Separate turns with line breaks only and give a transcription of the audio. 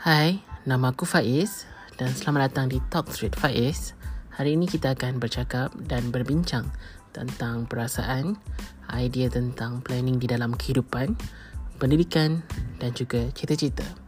Hai, nama aku Faiz dan selamat datang di Talk Street Faiz. Hari ini kita akan bercakap dan berbincang tentang perasaan, idea tentang planning di dalam kehidupan, pendidikan dan juga cita-cita.